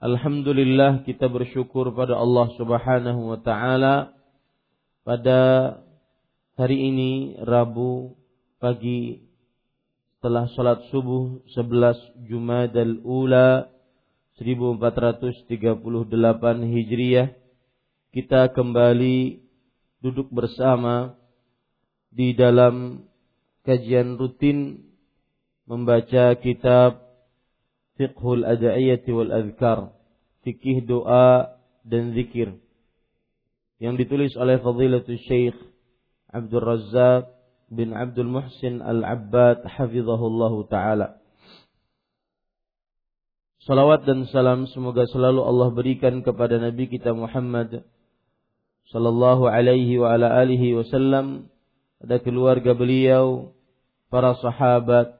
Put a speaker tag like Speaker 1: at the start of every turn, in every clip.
Speaker 1: Alhamdulillah kita bersyukur pada Allah Subhanahu wa taala. Pada hari ini Rabu pagi setelah salat subuh 11 Jumadal Ula 1438 Hijriah kita kembali duduk bersama di dalam kajian rutin membaca kitab Fiqhul Ada'iyati wal Adhkar Fikih doa dan zikir Yang ditulis oleh Fadilatul Syekh Abdul Razzaq bin Abdul Muhsin Al-Abbad Hafizahullah Ta'ala. Salawat dan salam semoga selalu Allah berikan kepada Nabi kita Muhammad Sallallahu alaihi wa ala alihi wasallam Ada keluarga beliau Para sahabat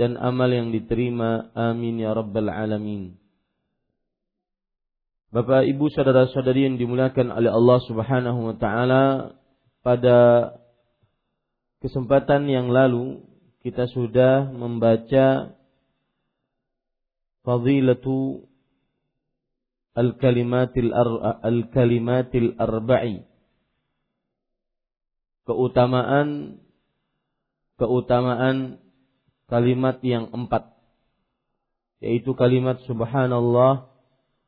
Speaker 1: dan amal yang diterima. Amin ya rabbal alamin. Bapak, Ibu, saudara-saudari yang dimuliakan oleh Allah Subhanahu wa taala, pada kesempatan yang lalu kita sudah membaca fadilatu al-kalimatil al-kalimatil arba'i keutamaan keutamaan kalimat yang empat. Yaitu kalimat subhanallah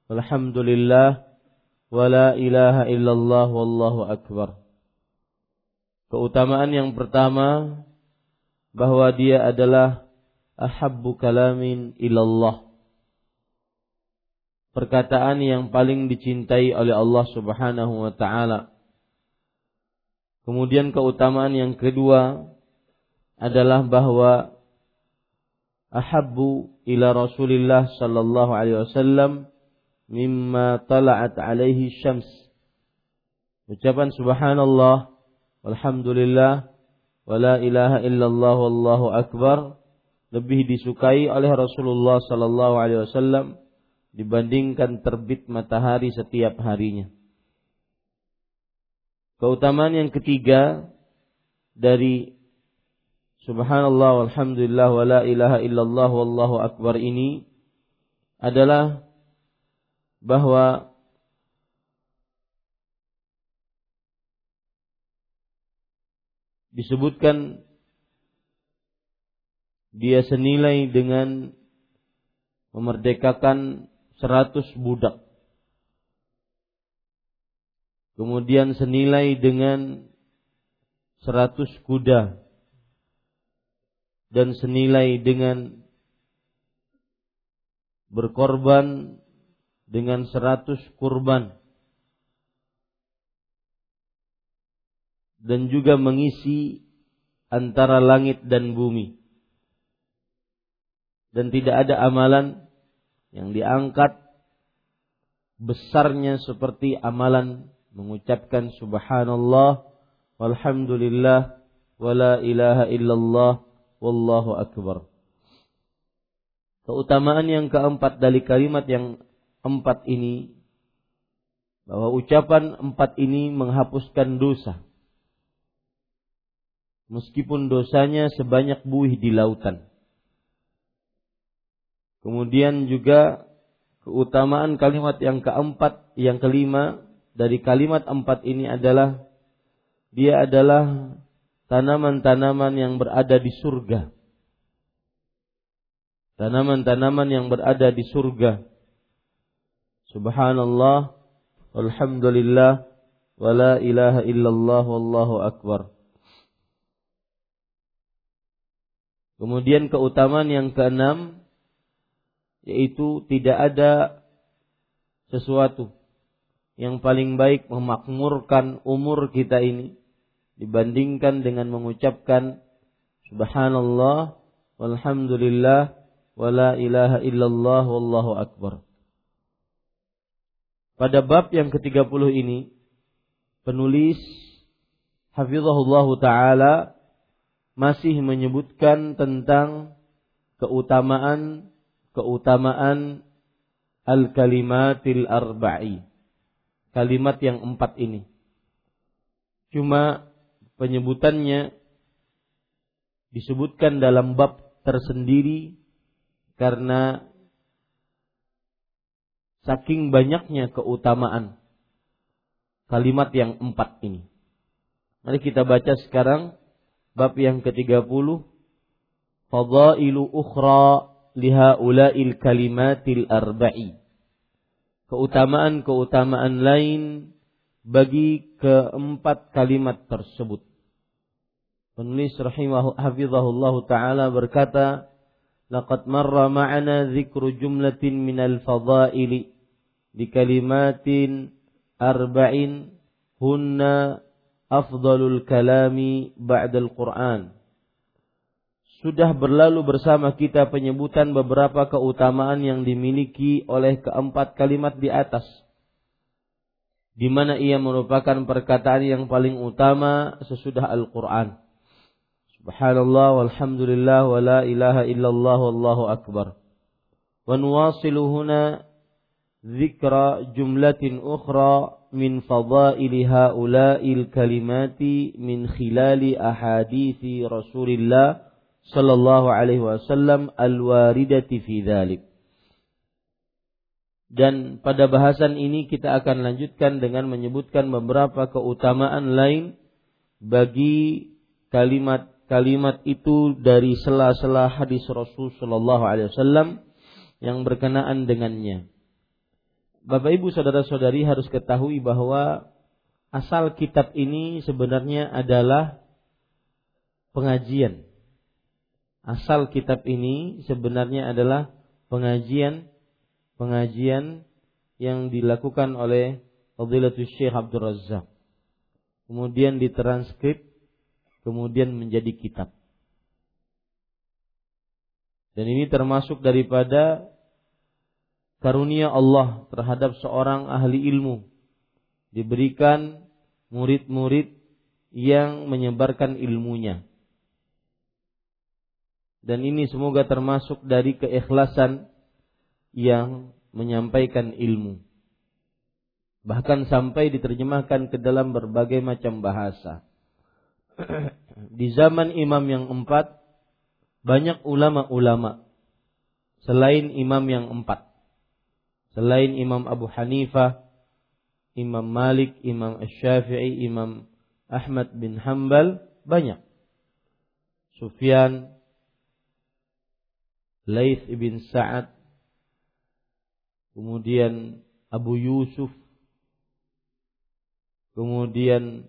Speaker 1: walhamdulillah wala ilaha illallah wallahu akbar. Keutamaan yang pertama bahwa dia adalah ahabbu kalamin ilallah perkataan yang paling dicintai oleh Allah Subhanahu wa taala. Kemudian keutamaan yang kedua adalah bahwa ahabbu ila Rasulillah sallallahu alaihi wasallam mimma tala'at alaihi syams. Ucapan subhanallah walhamdulillah wala ilaha illallah wallahu akbar lebih disukai oleh Rasulullah sallallahu alaihi wasallam dibandingkan terbit matahari setiap harinya. Keutamaan yang ketiga dari Subhanallah walhamdulillah wa la ilaha illallah wallahu akbar ini adalah bahwa disebutkan dia senilai dengan memerdekakan seratus budak. Kemudian senilai dengan seratus kuda. Dan senilai dengan berkorban dengan seratus kurban. Dan juga mengisi antara langit dan bumi dan tidak ada amalan yang diangkat besarnya seperti amalan mengucapkan subhanallah walhamdulillah wala ilaha illallah wallahu akbar. Keutamaan yang keempat dari kalimat yang empat ini bahwa ucapan empat ini menghapuskan dosa. Meskipun dosanya sebanyak buih di lautan. Kemudian juga keutamaan kalimat yang keempat, yang kelima dari kalimat empat ini adalah dia adalah tanaman-tanaman yang berada di surga. Tanaman-tanaman yang berada di surga. Subhanallah, walhamdulillah, wala ilaha illallah, wallahu akbar. Kemudian keutamaan yang keenam yaitu tidak ada sesuatu yang paling baik memakmurkan umur kita ini dibandingkan dengan mengucapkan subhanallah walhamdulillah wala ilaha illallah wallahu akbar. Pada bab yang ke-30 ini penulis hafizahullah taala masih menyebutkan tentang keutamaan keutamaan al-kalimatil arba'i. Kalimat yang empat ini. Cuma penyebutannya disebutkan dalam bab tersendiri karena saking banyaknya keutamaan kalimat yang empat ini. Mari kita baca sekarang bab yang ke-30 Fadailu ukhra lihaula'il kalimatil arba'i. Keutamaan-keutamaan lain bagi keempat kalimat tersebut. Penulis rahimahu hafizahullah taala berkata, "Laqad marra ma'ana dzikru jumlatin minal fadaili di kalimatin arba'in hunna afdalul kalami ba'dal Qur'an." sudah berlalu bersama kita penyebutan beberapa keutamaan yang dimiliki oleh keempat kalimat di atas. Di mana ia merupakan perkataan yang paling utama sesudah Al-Quran. Subhanallah walhamdulillah wa la ilaha illallah wallahu akbar. Wa nuwasilu huna dzikra jumlatin ukhra min fadaili haula'il kalimati min khilali ahadithi Rasulillah sallallahu alaihi wasallam alwaridati fi dzalik. Dan pada bahasan ini kita akan lanjutkan dengan menyebutkan beberapa keutamaan lain bagi kalimat kalimat-kalimat itu dari sela-sela hadis Rasul sallallahu alaihi wasallam yang berkenaan dengannya. Bapak Ibu saudara-saudari harus ketahui bahwa asal kitab ini sebenarnya adalah pengajian asal kitab ini sebenarnya adalah pengajian pengajian yang dilakukan oleh Fadilatul Syekh Abdul Razak. Kemudian ditranskrip, kemudian menjadi kitab. Dan ini termasuk daripada karunia Allah terhadap seorang ahli ilmu. Diberikan murid-murid yang menyebarkan ilmunya. Dan ini semoga termasuk dari keikhlasan yang menyampaikan ilmu. Bahkan sampai diterjemahkan ke dalam berbagai macam bahasa. Di zaman imam yang empat, banyak ulama-ulama selain imam yang empat. Selain Imam Abu Hanifah, Imam Malik, Imam Ash-Syafi'i, Imam Ahmad bin Hanbal, banyak. Sufyan, Laith ibn Sa'ad, kemudian Abu Yusuf, kemudian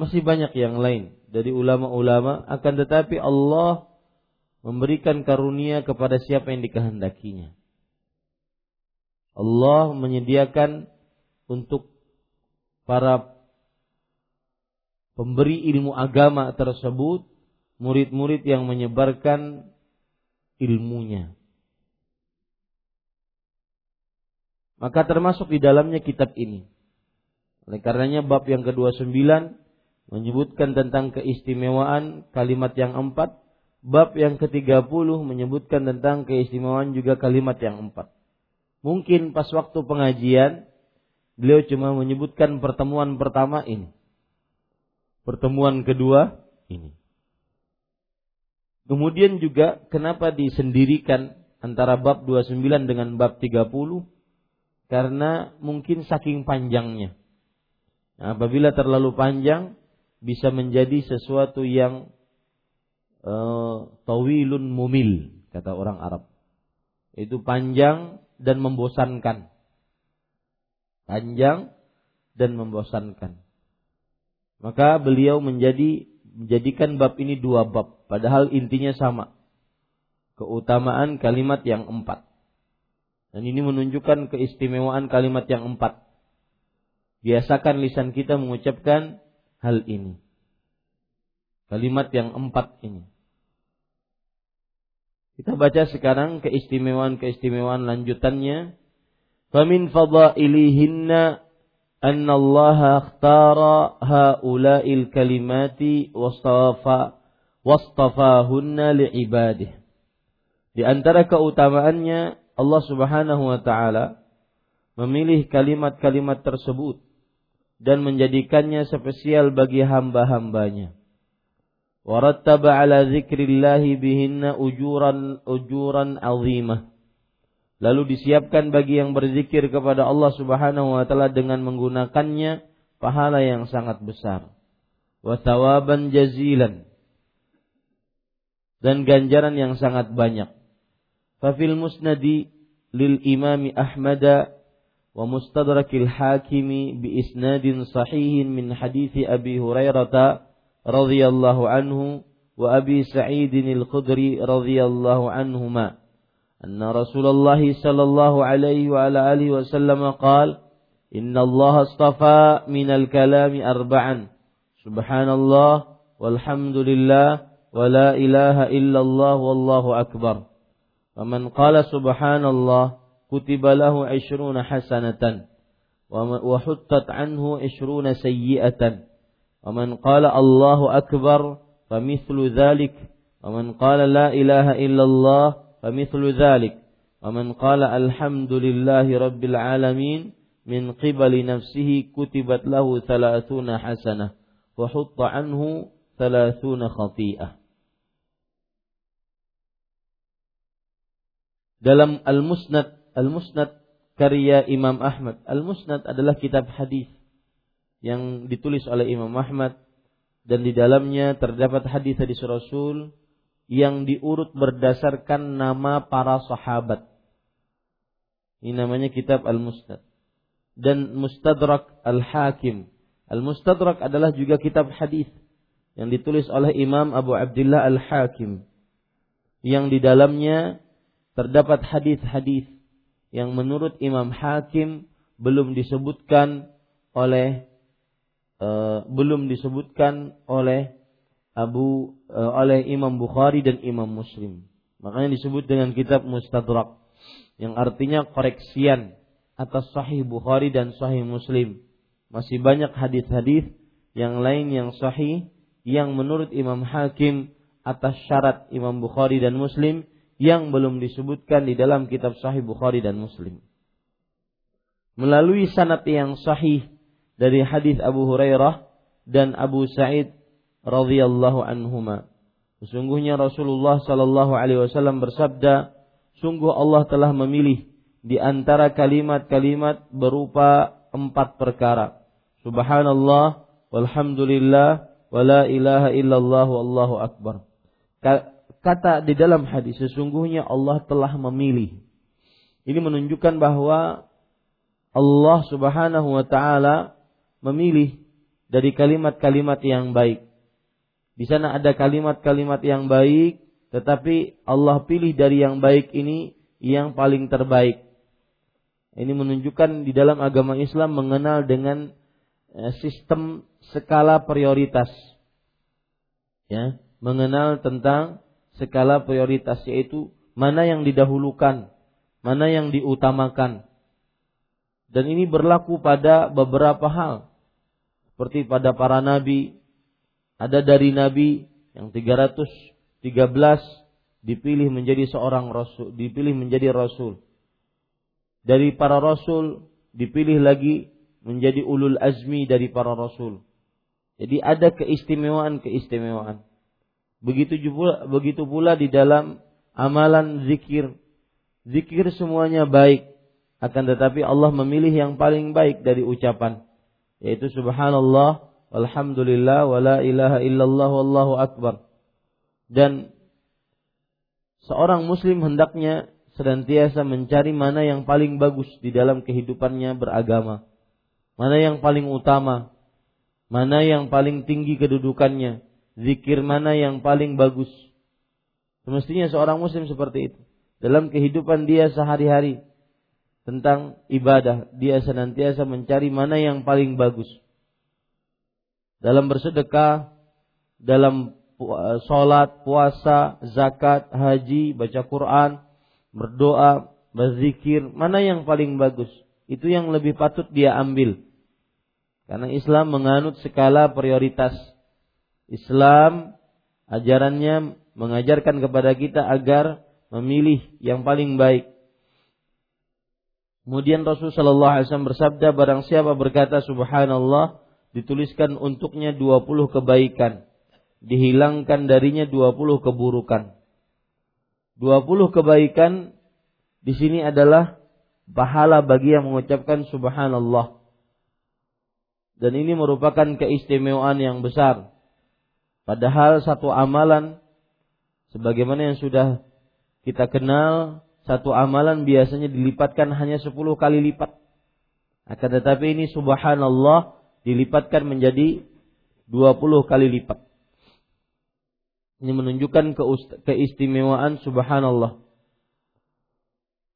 Speaker 1: masih banyak yang lain dari ulama-ulama akan tetapi Allah memberikan karunia kepada siapa yang dikehendakinya. Allah menyediakan untuk para pemberi ilmu agama tersebut murid-murid yang menyebarkan ilmunya. Maka termasuk di dalamnya kitab ini. Oleh karenanya bab yang ke-29 menyebutkan tentang keistimewaan kalimat yang empat. Bab yang ke-30 menyebutkan tentang keistimewaan juga kalimat yang empat. Mungkin pas waktu pengajian beliau cuma menyebutkan pertemuan pertama ini pertemuan kedua ini. Kemudian juga kenapa disendirikan antara bab 29 dengan bab 30? Karena mungkin saking panjangnya. Nah, apabila terlalu panjang bisa menjadi sesuatu yang uh, tawilun mumil kata orang Arab. Itu panjang dan membosankan. Panjang dan membosankan. Maka beliau menjadi menjadikan bab ini dua bab, padahal intinya sama. Keutamaan kalimat yang empat. Dan ini menunjukkan keistimewaan kalimat yang empat. Biasakan lisan kita mengucapkan hal ini. Kalimat yang empat ini. Kita baca sekarang keistimewaan-keistimewaan lanjutannya. Famin fadailihinna anna Allah akhtara haula'il kalimati wastafa wastafahunna li'ibadih. Di antara keutamaannya Allah Subhanahu wa taala memilih kalimat-kalimat tersebut dan menjadikannya spesial bagi hamba-hambanya. Warattaba ala dzikrillahi bihinna ujuran ujuran azimah lalu disiapkan bagi yang berzikir kepada Allah Subhanahu wa taala dengan menggunakannya pahala yang sangat besar wa thawaban jazilan dan ganjaran yang sangat banyak. Fafil musnadi lil imami Ahmad mustadrakil hakimi bi isnadin sahihin min hadithi Abi Hurairah radhiyallahu anhu wa Abi Sa'id al-Khudri radhiyallahu anhuma أن رسول الله صلى الله عليه وعلى آله وسلم قال إن الله اصطفى من الكلام أربعا سبحان الله والحمد لله ولا إله إلا الله والله أكبر. ومن قال سبحان الله كتب له عشرون حسنة وحطت عنه عشرون سيئة ومن قال الله أكبر فمثل ذلك ومن قال لا إله إلا الله فمثل ذلك ومن قال الحمد لله رب العالمين من قبل نفسه كتبت له ثلاثون حسنة وحط عنه ثلاثون خطيئة dalam Al-Musnad Al-Musnad karya Imam Ahmad Al-Musnad adalah kitab hadis yang ditulis oleh Imam Ahmad dan di dalamnya terdapat hadis-hadis Rasul yang diurut berdasarkan nama para sahabat. Ini namanya kitab Al-Mustad. Dan Mustadrak Al-Hakim. Al-Mustadrak adalah juga kitab hadis yang ditulis oleh Imam Abu Abdullah Al-Hakim. Yang di dalamnya terdapat hadis-hadis yang menurut Imam Hakim belum disebutkan oleh uh, belum disebutkan oleh Abu uh, oleh Imam Bukhari dan Imam Muslim. Makanya disebut dengan kitab Mustadrak yang artinya koreksian atas sahih Bukhari dan sahih Muslim. Masih banyak hadis-hadis yang lain yang sahih yang menurut Imam Hakim atas syarat Imam Bukhari dan Muslim yang belum disebutkan di dalam kitab sahih Bukhari dan Muslim. Melalui sanad yang sahih dari hadis Abu Hurairah dan Abu Sa'id radhiyallahu anhuma. Sesungguhnya Rasulullah sallallahu alaihi wasallam bersabda, sungguh Allah telah memilih di antara kalimat-kalimat berupa empat perkara. Subhanallah, walhamdulillah, wa la ilaha illallah wallahu akbar. Kata di dalam hadis sesungguhnya Allah telah memilih. Ini menunjukkan bahwa Allah Subhanahu wa taala memilih dari kalimat-kalimat yang baik. Di sana ada kalimat-kalimat yang baik, tetapi Allah pilih dari yang baik ini yang paling terbaik. Ini menunjukkan di dalam agama Islam mengenal dengan eh, sistem skala prioritas. Ya, mengenal tentang skala prioritas yaitu mana yang didahulukan, mana yang diutamakan. Dan ini berlaku pada beberapa hal. Seperti pada para nabi, ada dari nabi yang 313 dipilih menjadi seorang rasul, dipilih menjadi rasul. Dari para rasul dipilih lagi menjadi ulul azmi dari para rasul. Jadi ada keistimewaan-keistimewaan. Begitu pula, begitu pula di dalam amalan zikir. Zikir semuanya baik. Akan tetapi Allah memilih yang paling baik dari ucapan. Yaitu subhanallah, walhamdulillah, wa la ilaha illallah, wallahu akbar. Dan seorang muslim hendaknya senantiasa mencari mana yang paling bagus di dalam kehidupannya beragama. Mana yang paling utama, Mana yang paling tinggi kedudukannya? Zikir mana yang paling bagus? Semestinya seorang muslim seperti itu. Dalam kehidupan dia sehari-hari tentang ibadah, dia senantiasa mencari mana yang paling bagus. Dalam bersedekah, dalam sholat, puasa, zakat, haji, baca Quran, berdoa, berzikir, mana yang paling bagus? Itu yang lebih patut dia ambil karena Islam menganut skala prioritas. Islam ajarannya mengajarkan kepada kita agar memilih yang paling baik. Kemudian Rasul Shallallahu Alaihi Wasallam bersabda, barang siapa berkata Subhanallah, dituliskan untuknya 20 kebaikan, dihilangkan darinya 20 keburukan. 20 kebaikan di sini adalah pahala bagi yang mengucapkan Subhanallah. Dan ini merupakan keistimewaan yang besar. Padahal satu amalan sebagaimana yang sudah kita kenal, satu amalan biasanya dilipatkan hanya 10 kali lipat. Akan tetapi ini subhanallah dilipatkan menjadi 20 kali lipat. Ini menunjukkan keistimewaan subhanallah.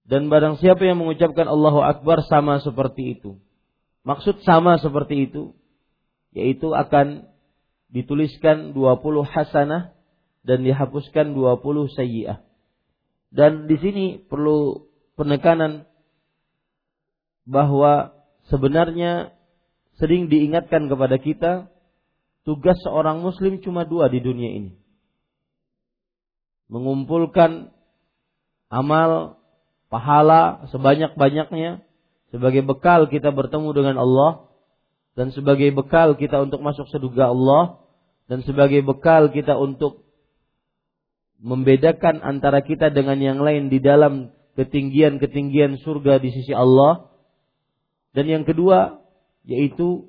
Speaker 1: Dan barang siapa yang mengucapkan Allahu Akbar sama seperti itu. Maksud sama seperti itu, yaitu akan dituliskan 20 hasanah dan dihapuskan 20 sayyi'ah. Dan di sini perlu penekanan bahwa sebenarnya sering diingatkan kepada kita tugas seorang muslim cuma dua di dunia ini. Mengumpulkan amal pahala sebanyak-banyaknya sebagai bekal kita bertemu dengan Allah dan sebagai bekal kita untuk masuk surga Allah dan sebagai bekal kita untuk membedakan antara kita dengan yang lain di dalam ketinggian-ketinggian surga di sisi Allah. Dan yang kedua yaitu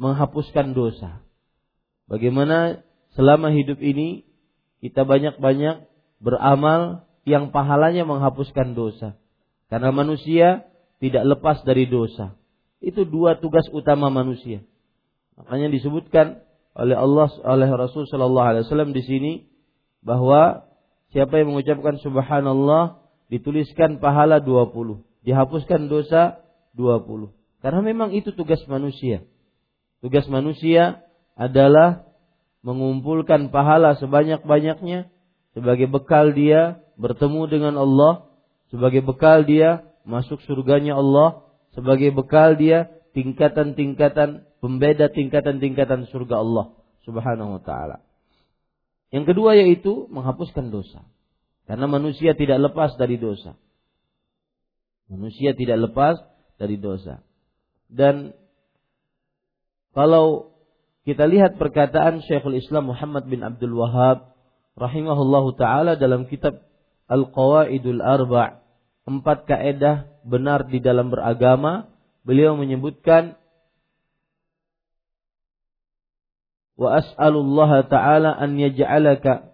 Speaker 1: menghapuskan dosa. Bagaimana selama hidup ini kita banyak-banyak beramal yang pahalanya menghapuskan dosa. Karena manusia tidak lepas dari dosa. Itu dua tugas utama manusia. Makanya disebutkan oleh Allah oleh Rasul Shallallahu Alaihi Wasallam di sini bahwa siapa yang mengucapkan Subhanallah dituliskan pahala 20, dihapuskan dosa 20. Karena memang itu tugas manusia. Tugas manusia adalah mengumpulkan pahala sebanyak-banyaknya sebagai bekal dia bertemu dengan Allah sebagai bekal dia masuk surganya Allah, sebagai bekal dia tingkatan-tingkatan pembeda tingkatan-tingkatan surga Allah Subhanahu wa taala. Yang kedua yaitu menghapuskan dosa. Karena manusia tidak lepas dari dosa. Manusia tidak lepas dari dosa. Dan kalau kita lihat perkataan Syekhul Islam Muhammad bin Abdul Wahab rahimahullahu taala dalam kitab Al-Qawaidul Arba' empat kaedah benar di dalam beragama, beliau menyebutkan wa as'alullah ta'ala an yaj'alaka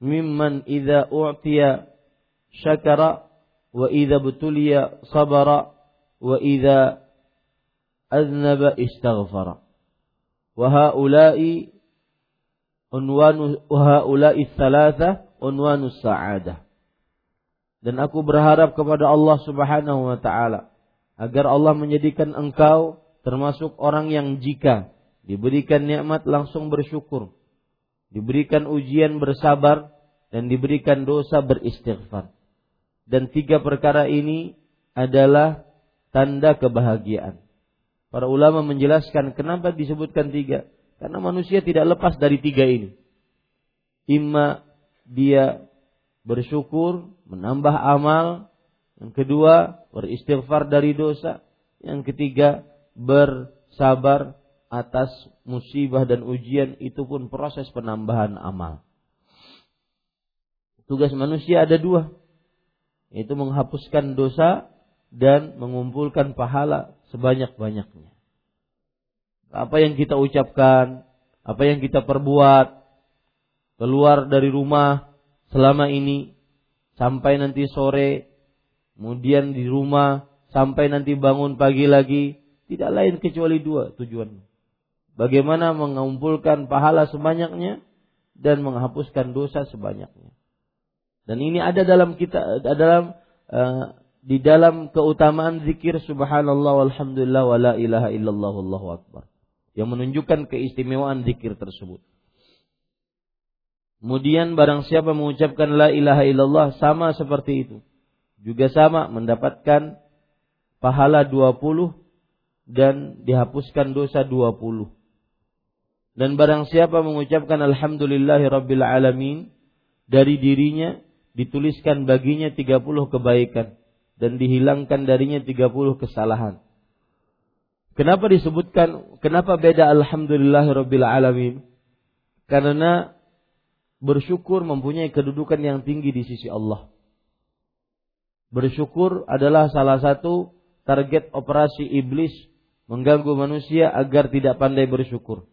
Speaker 1: mimman idza u'tiya syakara wa idza butuliya sabara wa idza aznaba istaghfara. Wa haula'i unwanu wa haula'i thalatha unwanu sa'adah dan aku berharap kepada Allah Subhanahu wa taala agar Allah menjadikan engkau termasuk orang yang jika diberikan nikmat langsung bersyukur, diberikan ujian bersabar dan diberikan dosa beristighfar. Dan tiga perkara ini adalah tanda kebahagiaan. Para ulama menjelaskan kenapa disebutkan tiga. Karena manusia tidak lepas dari tiga ini. Imma dia bersyukur, menambah amal. Yang kedua, beristighfar dari dosa. Yang ketiga, bersabar atas musibah dan ujian itu pun proses penambahan amal. Tugas manusia ada dua, yaitu menghapuskan dosa dan mengumpulkan pahala sebanyak-banyaknya. Apa yang kita ucapkan, apa yang kita perbuat, keluar dari rumah selama ini sampai nanti sore, kemudian di rumah sampai nanti bangun pagi lagi, tidak lain kecuali dua tujuannya. Bagaimana mengumpulkan pahala sebanyaknya dan menghapuskan dosa sebanyaknya. Dan ini ada dalam kita dalam uh, di dalam keutamaan zikir subhanallah walhamdulillah wala ilaha illallah wallahu akbar yang menunjukkan keistimewaan zikir tersebut. Kemudian barang siapa mengucapkan la ilaha illallah sama seperti itu. Juga sama mendapatkan pahala 20 dan dihapuskan dosa 20. Dan barang siapa mengucapkan alhamdulillahi rabbil alamin dari dirinya dituliskan baginya 30 kebaikan dan dihilangkan darinya 30 kesalahan. Kenapa disebutkan kenapa beda alhamdulillahi rabbil alamin? Karena bersyukur mempunyai kedudukan yang tinggi di sisi Allah. Bersyukur adalah salah satu target operasi iblis mengganggu manusia agar tidak pandai bersyukur.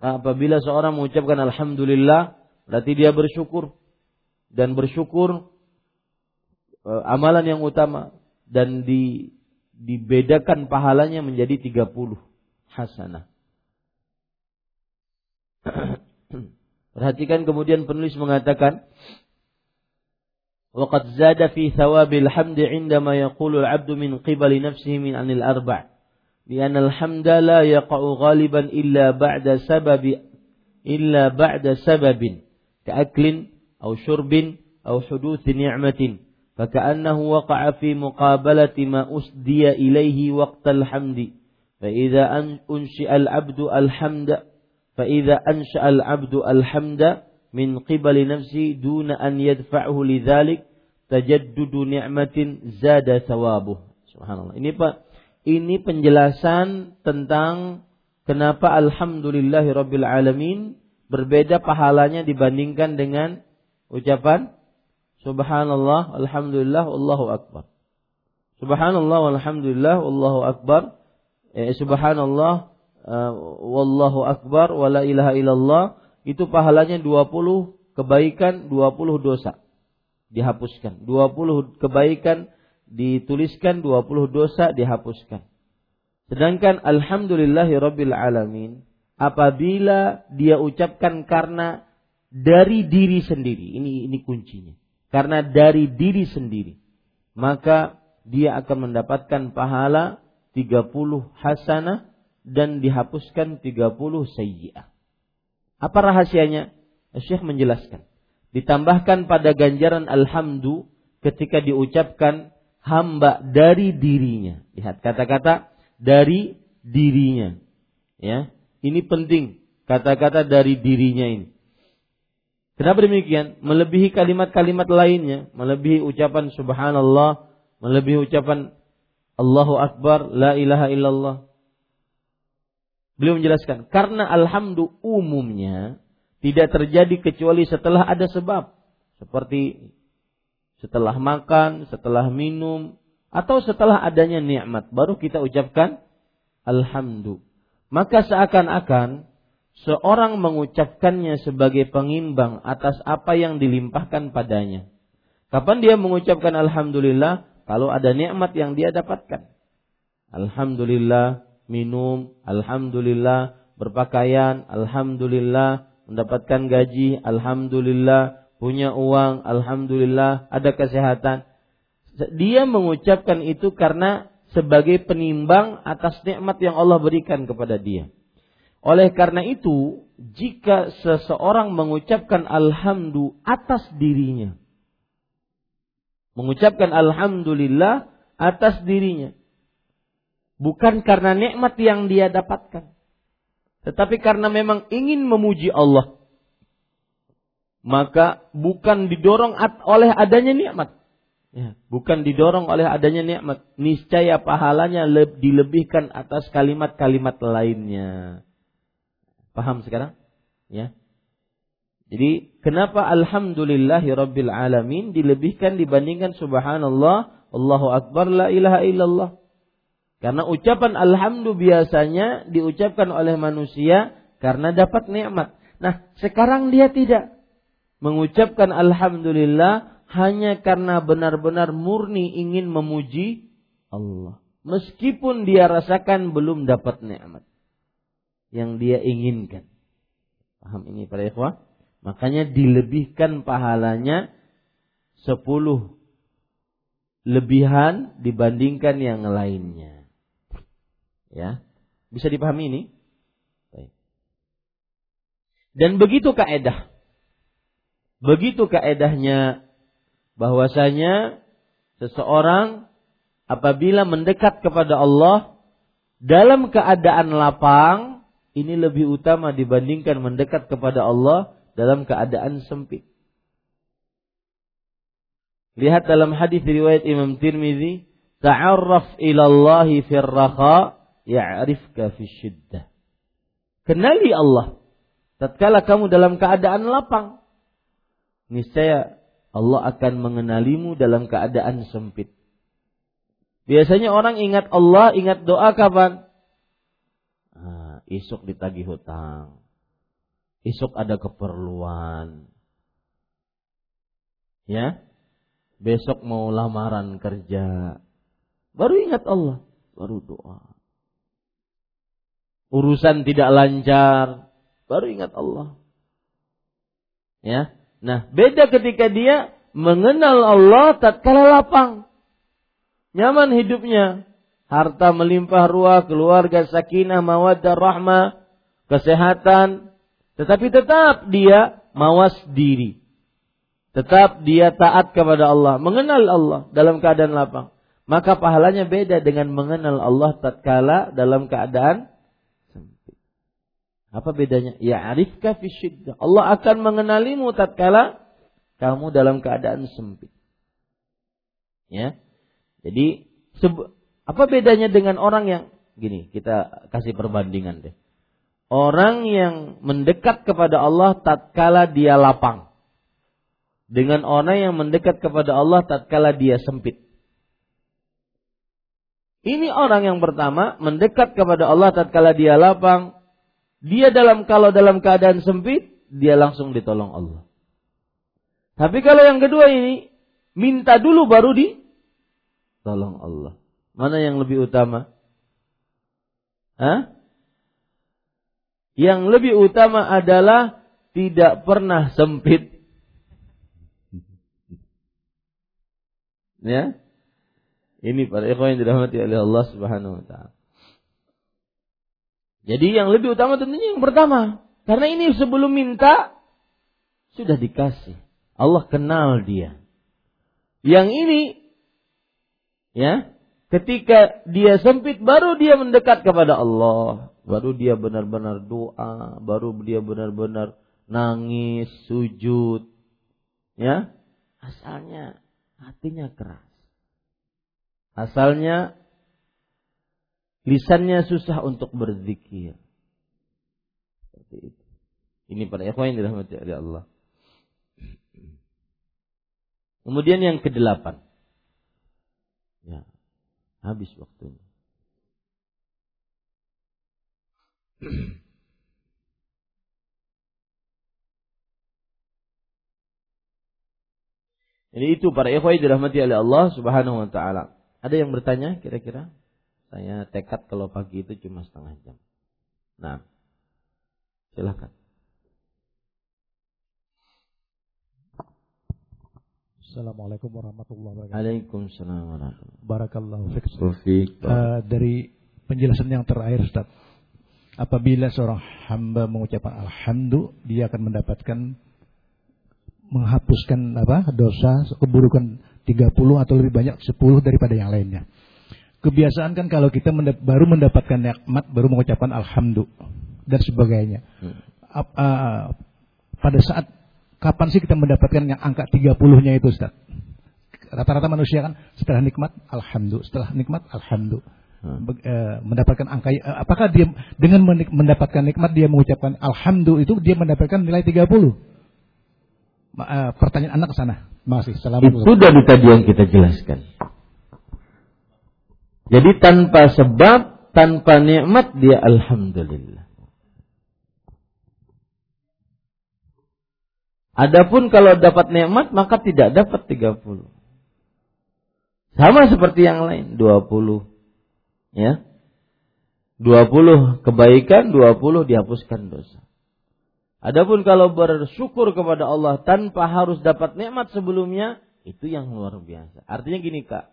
Speaker 1: Apabila seorang mengucapkan alhamdulillah, berarti dia bersyukur dan bersyukur e, amalan yang utama dan di dibedakan pahalanya menjadi 30 hasanah. Perhatikan kemudian penulis mengatakan وقد زاد في ثواب الحمد عندما يقول العبد من قبل نفسه من عن الأربع لأن الحمد لا يقع غالبا إلا بعد سبب إلا بعد سبب كأكل أو شرب أو حدوث نعمة فكأنه وقع في مقابلة ما أسدي إليه وقت الحمد فإذا أنشئ العبد الحمد فإذا أنشأ العبد الحمد من قبل نفسه دون أن يدفعه لذلك تجدد نعمة زاد ثوابه سبحان الله ini Pak ini penjelasan tentang kenapa alhamdulillahirabbil alamin berbeda pahalanya dibandingkan dengan ucapan subhanallah alhamdulillah wallahu akbar. Subhanallah walhamdulillah wallahu akbar. Eh, subhanallah uh, wallahu akbar wala ilaha illallah itu pahalanya 20 kebaikan, 20 dosa dihapuskan. 20 kebaikan dituliskan 20 dosa dihapuskan. Sedangkan alhamdulillahi rabbil alamin apabila dia ucapkan karena dari diri sendiri. Ini ini kuncinya. Karena dari diri sendiri, maka dia akan mendapatkan pahala 30 hasanah dan dihapuskan 30 sayyi'ah. Apa rahasianya? Syekh menjelaskan. Ditambahkan pada ganjaran alhamdu ketika diucapkan hamba dari dirinya. Lihat kata-kata dari dirinya. Ya, ini penting kata-kata dari dirinya ini. Kenapa demikian? Melebihi kalimat-kalimat lainnya, melebihi ucapan subhanallah, melebihi ucapan Allahu Akbar, la ilaha illallah. Beliau menjelaskan, karena alhamdu umumnya tidak terjadi kecuali setelah ada sebab. Seperti setelah makan, setelah minum, atau setelah adanya nikmat, baru kita ucapkan alhamdulillah. Maka seakan-akan seorang mengucapkannya sebagai pengimbang atas apa yang dilimpahkan padanya. Kapan dia mengucapkan alhamdulillah? Kalau ada nikmat yang dia dapatkan. Alhamdulillah minum, alhamdulillah berpakaian, alhamdulillah mendapatkan gaji, alhamdulillah punya uang, alhamdulillah ada kesehatan. Dia mengucapkan itu karena sebagai penimbang atas nikmat yang Allah berikan kepada dia. Oleh karena itu, jika seseorang mengucapkan alhamdulillah atas dirinya, mengucapkan alhamdulillah atas dirinya, bukan karena nikmat yang dia dapatkan, tetapi karena memang ingin memuji Allah, maka bukan didorong oleh adanya nikmat, Ya, bukan didorong oleh adanya nikmat. Niscaya pahalanya dilebihkan atas kalimat-kalimat lainnya. Paham sekarang? Ya. Jadi kenapa alhamdulillahi rabbil alamin dilebihkan dibandingkan subhanallah, Allahu akbar la ilaha illallah. Karena ucapan alhamdulillah biasanya diucapkan oleh manusia karena dapat nikmat. Nah, sekarang dia tidak mengucapkan alhamdulillah hanya karena benar-benar murni ingin memuji Allah. Meskipun dia rasakan belum dapat nikmat yang dia inginkan. Paham ini para ikhwah? Makanya dilebihkan pahalanya sepuluh lebihan dibandingkan yang lainnya. Ya. Bisa dipahami ini? Baik. Dan begitu kaedah. Begitu kaedahnya bahwasanya seseorang apabila mendekat kepada Allah dalam keadaan lapang ini lebih utama dibandingkan mendekat kepada Allah dalam keadaan sempit. Lihat dalam hadis riwayat Imam Tirmizi, "Ta'arraf ila Allah fi raha ya'rifka fi syiddah." Kenali Allah tatkala kamu dalam keadaan lapang. Niscaya Allah akan mengenalimu dalam keadaan sempit. Biasanya orang ingat Allah, ingat doa kapan? Ah, isuk ditagih hutang. Isuk ada keperluan. Ya. Besok mau lamaran kerja. Baru ingat Allah, baru doa. Urusan tidak lancar, baru ingat Allah. Ya, Nah, beda ketika dia mengenal Allah tatkala lapang. Nyaman hidupnya. Harta melimpah ruah, keluarga sakinah, mawaddah, rahmah, kesehatan. Tetapi tetap dia mawas diri. Tetap dia taat kepada Allah. Mengenal Allah dalam keadaan lapang. Maka pahalanya beda dengan mengenal Allah tatkala dalam keadaan apa bedanya? Ya arifka fi. Allah akan mengenalimu tatkala kamu dalam keadaan sempit. Ya. Jadi apa bedanya dengan orang yang gini, kita kasih perbandingan deh. Orang yang mendekat kepada Allah tatkala dia lapang. Dengan orang yang mendekat kepada Allah tatkala dia sempit. Ini orang yang pertama mendekat kepada Allah tatkala dia lapang, dia dalam kalau dalam keadaan sempit, dia langsung ditolong Allah. Tapi kalau yang kedua ini, minta dulu baru ditolong Allah. Mana yang lebih utama? Hah? Yang lebih utama adalah tidak pernah sempit. Ya. Ini para ikhwan yang dirahmati oleh Allah Subhanahu wa taala. Jadi yang lebih utama tentunya yang pertama. Karena ini sebelum minta sudah dikasih. Allah kenal dia. Yang ini ya, ketika dia sempit baru dia mendekat kepada Allah, baru dia benar-benar doa, baru dia benar-benar nangis, sujud. Ya. Asalnya hatinya keras. Asalnya lisannya susah untuk berzikir. Seperti itu. Ini para ikhwan yang dirahmati oleh Allah. Kemudian yang kedelapan. Ya, habis waktunya. Jadi itu para ikhwah dirahmati oleh Allah Subhanahu wa taala. Ada yang bertanya kira-kira? Saya tekad kalau pagi itu cuma setengah jam. Nah, silakan.
Speaker 2: Assalamualaikum warahmatullahi wabarakatuh.
Speaker 1: Waalaikumsalam warahmatullahi
Speaker 2: Barakallahu
Speaker 1: wabarakatuh.
Speaker 2: Uh, dari penjelasan yang terakhir Ustaz. Apabila seorang hamba mengucapkan alhamdulillah, dia akan mendapatkan menghapuskan apa? dosa keburukan 30 atau lebih banyak 10 daripada yang lainnya. Kebiasaan kan kalau kita mendap baru mendapatkan nikmat baru mengucapkan alhamdulillah dan sebagainya. Hmm. Uh, pada saat kapan sih kita mendapatkan yang angka 30-nya itu Ustaz? Rata-rata manusia kan setelah nikmat alhamdulillah, setelah nikmat alhamdulillah. Hmm. E, mendapatkan angka e, apakah dia dengan mendapatkan nikmat dia mengucapkan alhamdulillah itu dia mendapatkan nilai 30? Ma, e, pertanyaan anak ke sana. Masih.
Speaker 1: Itu dari tadi yang kita jelaskan. Jadi tanpa sebab, tanpa nikmat dia alhamdulillah. Adapun kalau dapat nikmat maka tidak dapat 30. Sama seperti yang lain, 20. Ya. 20 kebaikan, 20 dihapuskan dosa. Adapun kalau bersyukur kepada Allah tanpa harus dapat nikmat sebelumnya, itu yang luar biasa. Artinya gini kak,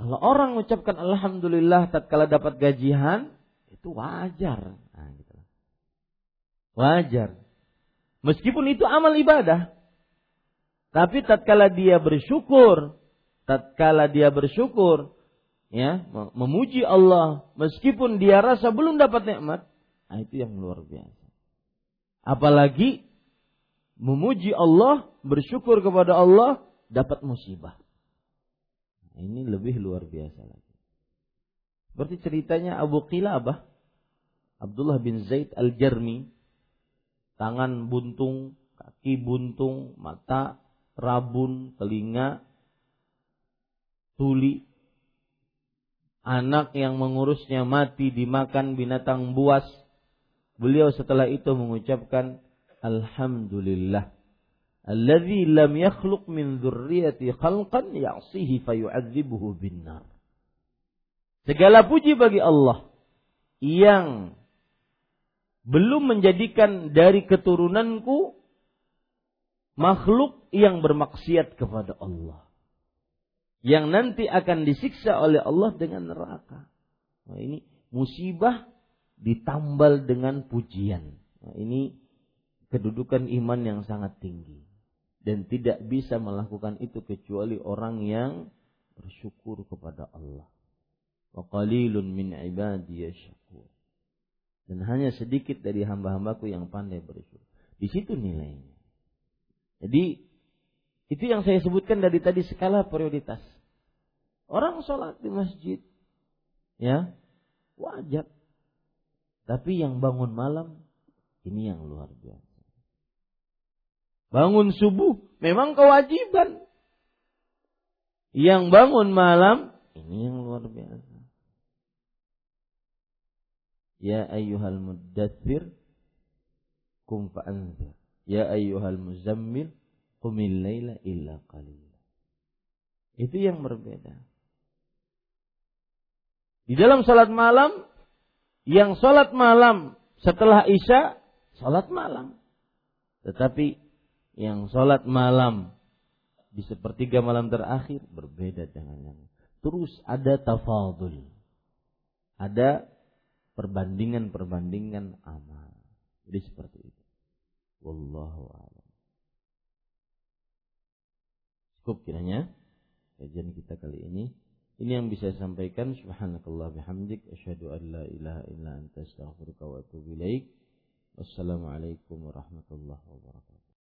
Speaker 1: kalau orang mengucapkan Alhamdulillah tatkala dapat gajian, itu wajar. Nah, gitu. Wajar. Meskipun itu amal ibadah. Tapi tatkala dia bersyukur, tatkala dia bersyukur, ya, memuji Allah meskipun dia rasa belum dapat nikmat, nah itu yang luar biasa. Apalagi memuji Allah, bersyukur kepada Allah dapat musibah. Ini lebih luar biasa lagi. Seperti ceritanya Abu Qilabah, Abdullah bin Zaid Al-Jarmi, tangan buntung, kaki buntung, mata rabun, telinga tuli. Anak yang mengurusnya mati dimakan binatang buas. Beliau setelah itu mengucapkan Alhamdulillah. Alladhi lam yakhluq min dzurriyyati khalqan ya'sihi fayu'adzibuhu binnar. Segala puji bagi Allah yang belum menjadikan dari keturunanku makhluk yang bermaksiat kepada Allah. Yang nanti akan disiksa oleh Allah dengan neraka. Nah, ini musibah ditambal dengan pujian. Nah, ini kedudukan iman yang sangat tinggi. Dan tidak bisa melakukan itu kecuali orang yang bersyukur kepada Allah. Wa qalilun min ibadiy. Dan hanya sedikit dari hamba-hambaku yang pandai bersyukur. Di situ nilainya. Jadi itu yang saya sebutkan dari tadi skala prioritas. Orang sholat di masjid, ya wajar. Tapi yang bangun malam ini yang luar biasa. Bangun subuh memang kewajiban. Yang bangun malam ini yang luar biasa. Ya ayyuhal muddathir kum fa'anzir. Ya ayyuhal muzammil qumil laila illa qalila. Itu yang berbeda. Di dalam salat malam, yang salat malam setelah Isya, salat malam. Tetapi yang salat malam di sepertiga malam terakhir berbeda dengan yang terus ada tafadul. Ada perbandingan-perbandingan amal. Jadi seperti itu. Wallahu a'lam. Cukup kiranya kajian kita kali ini. Ini yang bisa saya sampaikan. Subhanakallah bihamdik. Asyhadu an la ilaha illa anta astaghfiruka wa atubu ilaik. Wassalamualaikum warahmatullahi wabarakatuh.